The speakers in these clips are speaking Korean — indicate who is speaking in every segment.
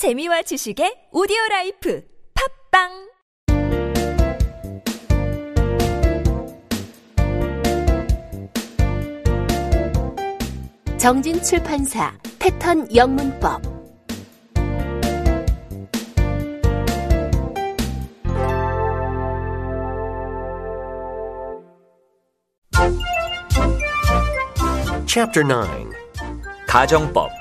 Speaker 1: 재미와 지식의 오디오 라이프 팝빵!
Speaker 2: 정진 출판사 패턴 영문법.
Speaker 3: Chapter 9
Speaker 4: 가정법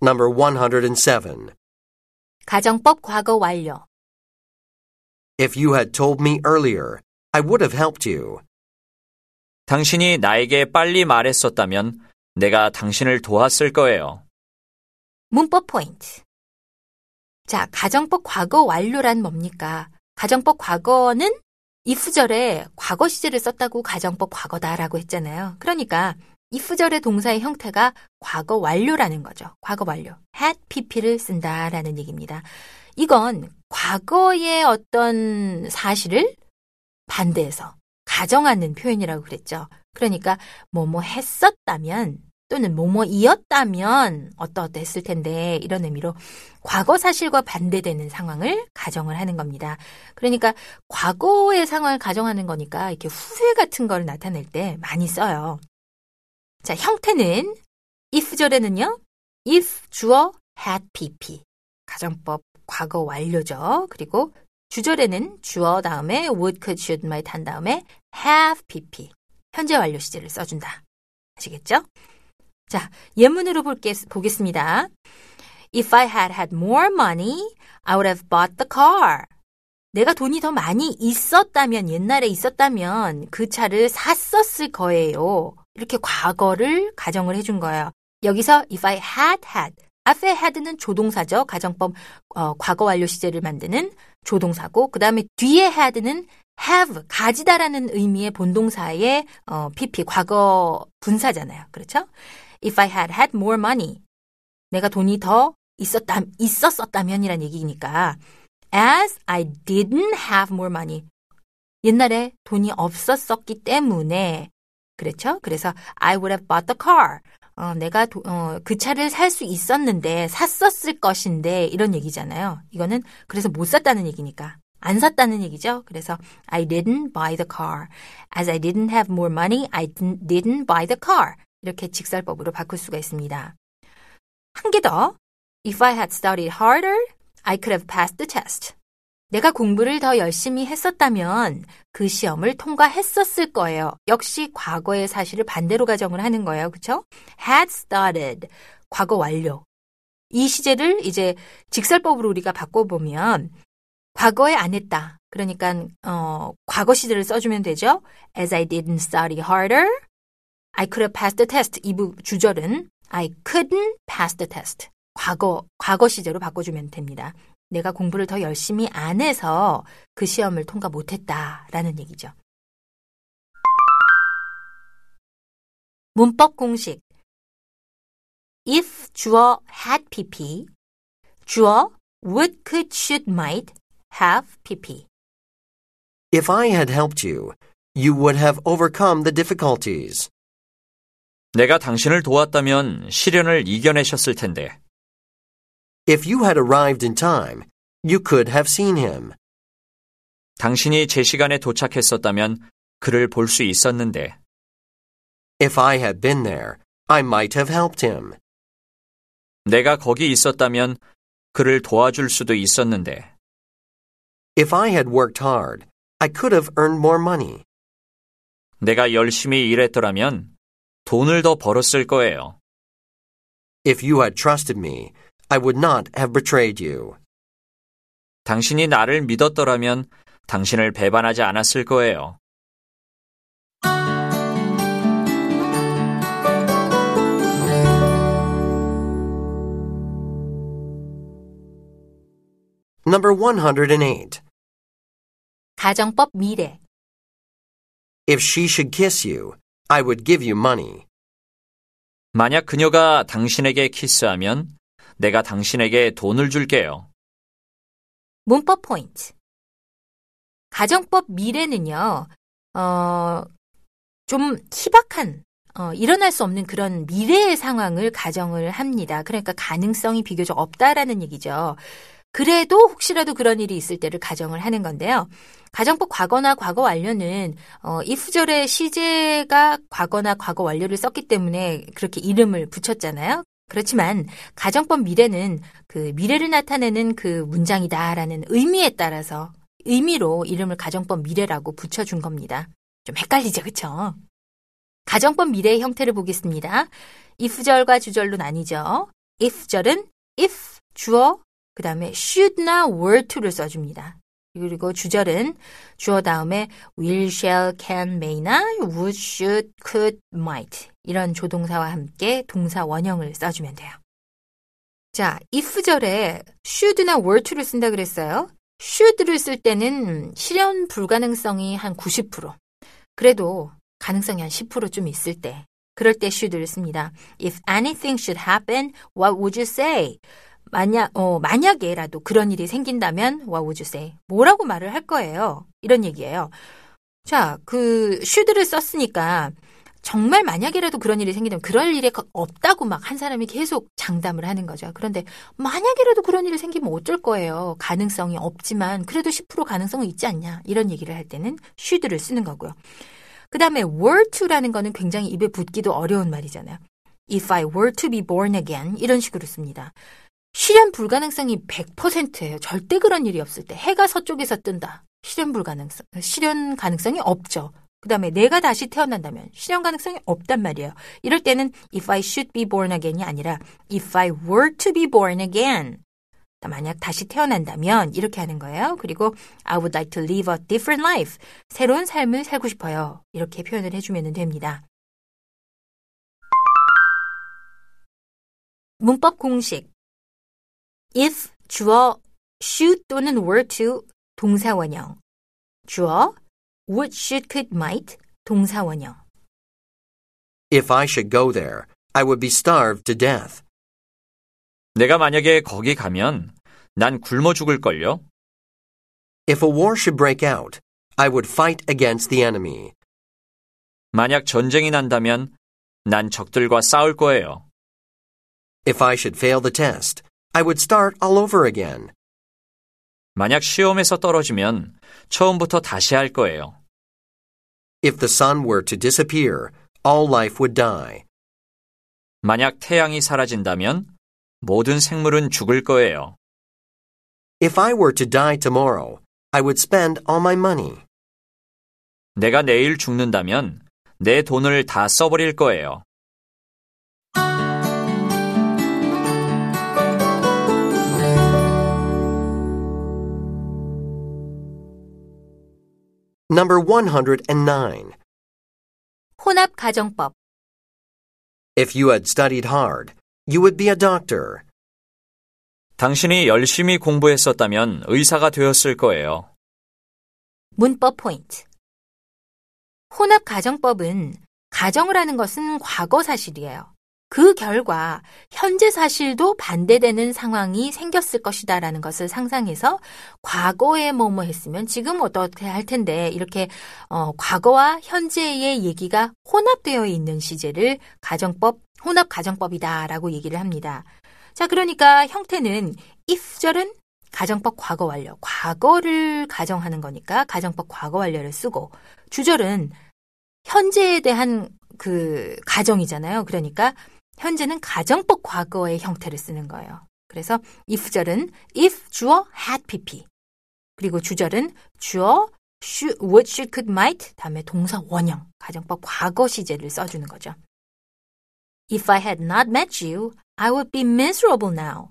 Speaker 3: Number 107.
Speaker 2: 가정법 과거 완료
Speaker 3: If you had told me earlier, I would have helped you.
Speaker 4: 당신이 나에게 빨리 말했었다면 내가 당신을 도왔을 거예요.
Speaker 2: 문법 포인트 자 가정법 과거 완료란 뭡니까? 가정법 과거는 if절에 과거 시제를 썼다고 가정법 과거다라고 했잖아요. 그러니까 if절의 동사의 형태가 과거 완료라는 거죠. 과거 완료. had pp를 쓴다라는 얘기입니다. 이건 과거의 어떤 사실을 반대해서 가정하는 표현이라고 그랬죠. 그러니까 뭐뭐 했었다면 또는 뭐뭐이었다면 어떠어떠 했을 텐데 이런 의미로 과거 사실과 반대되는 상황을 가정을 하는 겁니다. 그러니까 과거의 상황을 가정하는 거니까 이렇게 후회 같은 걸 나타낼 때 많이 써요. 자, 형태는 if절에는요. if 주어 had pp 가정법 과거 완료죠. 그리고 주절에는 주어 다음에 would, could, should, might 한 다음에 have pp 현재 완료 시제를 써준다. 아시겠죠? 자, 예문으로 볼게, 보겠습니다. If I had had more money, I would have bought the car. 내가 돈이 더 많이 있었다면, 옛날에 있었다면 그 차를 샀었을 거예요. 이렇게 과거를 가정을 해준 거예요. 여기서 if I had had, 앞에 had는 조동사죠. 가정법 어, 과거 완료 시제를 만드는 조동사고, 그 다음에 뒤에 had는 have, 가지다라는 의미의 본동사의 어, pp, 과거 분사잖아요. 그렇죠? If I had had more money, 내가 돈이 더 있었다, 있었었다면이란 얘기니까 as I didn't have more money. 옛날에 돈이 없었었기 때문에 그렇죠? 그래서 I would have bought the car. 어, 내가 도, 어, 그 차를 살 수 있었는데 샀었을 것인데 이런 얘기잖아요. 이거는 그래서 못 샀다는 얘기니까 안 샀다는 얘기죠. 그래서 I didn't buy the car. As I didn't have more money, I didn't, buy the car. 이렇게 직설법으로 바꿀 수가 있습니다. 한 개 더. If I had studied harder, I could have passed the test. 내가 공부를 더 열심히 했었다면 그 시험을 통과했었을 거예요. 역시 과거의 사실을 반대로 가정을 하는 거예요. 그렇죠? had started. 과거 완료. 이 시제를 이제 직설법으로 우리가 바꿔보면 과거에 안 했다. 그러니까 어, 과거 시제를 써주면 되죠. As I didn't study harder, I could have passed the test. 이 부, 주절은 I couldn't pass the test. 과거, 과거 시제로 바꿔주면 됩니다. 내가 공부를 더 열심히 안 해서 그 시험을 통과 못했다라는 얘기죠. 문법 공식. if 주어 had pp, 주어 would, could, should, might have pp.
Speaker 3: If I had helped you, you would have overcome the difficulties.
Speaker 4: 내가 당신을 도왔다면 시련을 이겨내셨을 텐데
Speaker 3: If you had arrived in time, you could have seen him.
Speaker 4: 당신이 제 시간에 도착했었다면 그를 볼 수 있었는데
Speaker 3: If I had been there, I might have helped him.
Speaker 4: 내가 거기 있었다면 그를 도와줄 수도 있었는데
Speaker 3: If I had worked hard, I could have earned more money.
Speaker 4: 내가 열심히 일했더라면 돈을 더 벌었을 거예요.
Speaker 3: If you had trusted me, I would not have betrayed you.
Speaker 4: 당신이 나를 믿었더라면 당신을 배반하지 않았을 거예요.
Speaker 3: Number 108.
Speaker 2: 가정법 미래.
Speaker 3: If she should kiss you, I would give you money.
Speaker 4: 만약 그녀가 당신에게 키스하면 내가 당신에게 돈을 줄게요.
Speaker 2: 문법 포인트. 가정법 미래는요, 어, 좀 희박한, 어, 일어날 수 없는 그런 미래의 상황을 가정을 합니다. 그러니까 가능성이 비교적 없다라는 얘기죠. 그래도 혹시라도 그런 일이 있을 때를 가정을 하는 건데요. 가정법 과거나 과거 완료는 어, if절의 시제가 과거나 과거 완료를 썼기 때문에 그렇게 이름을 붙였잖아요. 그렇지만 가정법 미래는 그 미래를 나타내는 그 문장이다라는 의미에 따라서 의미로 이름을 가정법 미래라고 붙여준 겁니다. 좀 헷갈리죠, 그쵸? 가정법 미래의 형태를 보겠습니다. if절과 주절로 나뉘죠. if절은 if, 주어, 그 다음에 should나 were to를 써줍니다. 그리고 주절은 주어 다음에 will, shall, can, may나 would, should, could, might 이런 조동사와 함께 동사 원형을 써주면 돼요. 자, if절에 should나 were to를 쓴다 그랬어요. should를 쓸 때는 실현 불가능성이 한 90%. 그래도 가능성이 한 10%좀 있을 때 그럴 때 should를 씁니다. If anything should happen, what would you say? 만약, 어, 만약에라도 그런 일이 생긴다면, say? 뭐라고 말을 할 거예요? 이런 얘기예요. 자, 그, should를 썼으니까, 정말 만약에라도 그런 일이 생기면 그럴 일이 없다고 막 한 사람이 계속 장담을 하는 거죠. 그런데 만약에라도 그런 일이 생기면 어쩔 거예요. 가능성이 없지만 그래도 10% 가능성은 있지 않냐. 이런 얘기를 할 때는 should를 쓰는 거고요. 그 다음에 were to라는 거는 굉장히 입에 붙기도 어려운 말이잖아요. If I were to be born again 이런 식으로 씁니다. 실현 불가능성이 100%예요. 절대 그런 일이 없을 때 해가 서쪽에서 뜬다. 실현 불가능성, 실현 가능성이 없죠. 그 다음에 내가 다시 태어난다면 실현 가능성이 없단 말이에요. 이럴 때는 if I should be born again이 아니라 if I were to be born again. 만약 다시 태어난다면 이렇게 하는 거예요. 그리고 I would like to live a different life. 새로운 삶을 살고 싶어요. 이렇게 표현을 해주면 됩니다. 문법 공식. if 주어 should 또는 were to 동사 원형. 주어 would, should, could, might 동사 원형.
Speaker 3: If I should go there, I would be starved to death.
Speaker 4: 내가 만약에 거기 가면 난 굶어 죽을걸요?
Speaker 3: If a war should break out, I would fight against the enemy.
Speaker 4: 만약 전쟁이 난다면 난 적들과 싸울 거예요.
Speaker 3: If I should fail the test, I would start all over again.
Speaker 4: 만약 시험에서 떨어지면 처음부터 다시 할 거예요.
Speaker 3: If the sun were to disappear, all life would die.
Speaker 4: 만약 태양이 사라진다면 모든 생물은 죽을 거예요.
Speaker 3: If I were to die tomorrow, I would spend all my money.
Speaker 4: 내가 내일 죽는다면 내 돈을 다 써버릴 거예요.
Speaker 3: Number 109.
Speaker 2: 혼합 가정법.
Speaker 3: If you had studied hard, you would be a doctor.
Speaker 4: 당신이 열심히 공부했었다면 의사가 되었을 거예요.
Speaker 2: 문법 포인트. 혼합 가정법은 가정을 하는 것은 과거 사실이에요. 그 결과 현재 사실도 반대되는 상황이 생겼을 것이다라는 것을 상상해서 과거에 뭐뭐 했으면 지금 어떻게 할 텐데 이렇게 어, 과거와 현재의 얘기가 혼합되어 있는 시제를 가정법 혼합 가정법이다라고 얘기를 합니다. 자, 그러니까 형태는 if절은 가정법 과거 완료, 과거를 가정하는 거니까 가정법 과거 완료를 쓰고 주절은 현재에 대한 그 가정이잖아요. 그러니까 현재는 가정법 과거의 형태를 쓰는 거예요. 그래서 if절은 if 주어 had pp 그리고 주절은 주어 should, would, should, could, might 다음에 동사 원형 가정법 과거 시제를 써주는 거죠. If I had not met you, I would be miserable now.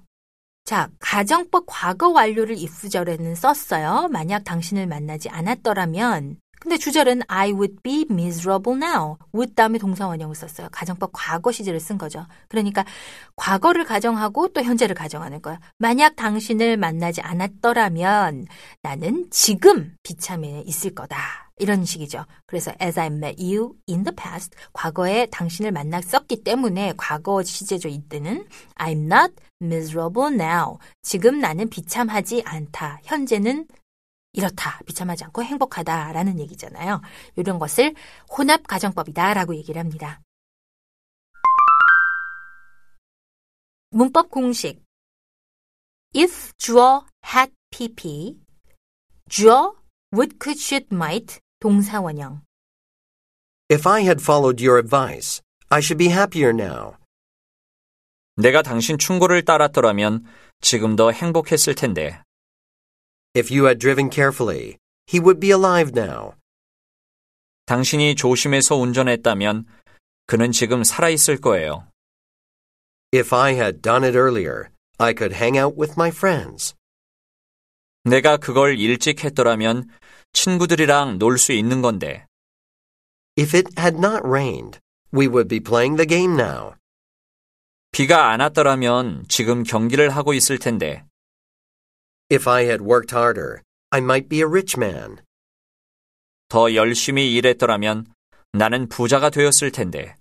Speaker 2: 자, 가정법 과거 완료를 if절에는 썼어요. 만약 당신을 만나지 않았더라면 근데 주절은 I would be miserable now. would 다음에 동사 원형을 썼어요. 가정법 과거 시제를 쓴 거죠. 그러니까 과거를 가정하고 또 현재를 가정하는 거야. 만약 당신을 만나지 않았더라면 나는 지금 비참해 있을 거다. 이런 식이죠. 그래서 as I met you in the past 과거에 당신을 만났었기 때문에 과거 시제죠. 이때는 I'm not miserable now. 지금 나는 비참하지 않다. 현재는 이렇다. 비참하지 않고 행복하다라는 얘기잖아요. 이런 것을 혼합 가정법이다라고 얘기를 합니다. 문법 공식 If 주어 had pp 주어 would could should might 동사 원형
Speaker 3: If I had followed your advice, I should be happier now.
Speaker 4: 내가 당신 충고를 따랐더라면 지금 더 행복했을 텐데.
Speaker 3: If you had driven carefully, he would be alive now.
Speaker 4: 당신이 조심해서 운전했다면 그는 지금 살아있을 거예요.
Speaker 3: If I had done it earlier, I could hang out with my friends.
Speaker 4: 내가 그걸 일찍 했더라면 친구들이랑 놀 수 있는 건데.
Speaker 3: If it had not rained, we would be playing the game now.
Speaker 4: 비가 안 왔더라면 지금 경기를 하고 있을 텐데.
Speaker 3: If I had worked harder, I might be a rich man.
Speaker 4: 더 열심히 일했더라면 나는 부자가 되었을 텐데.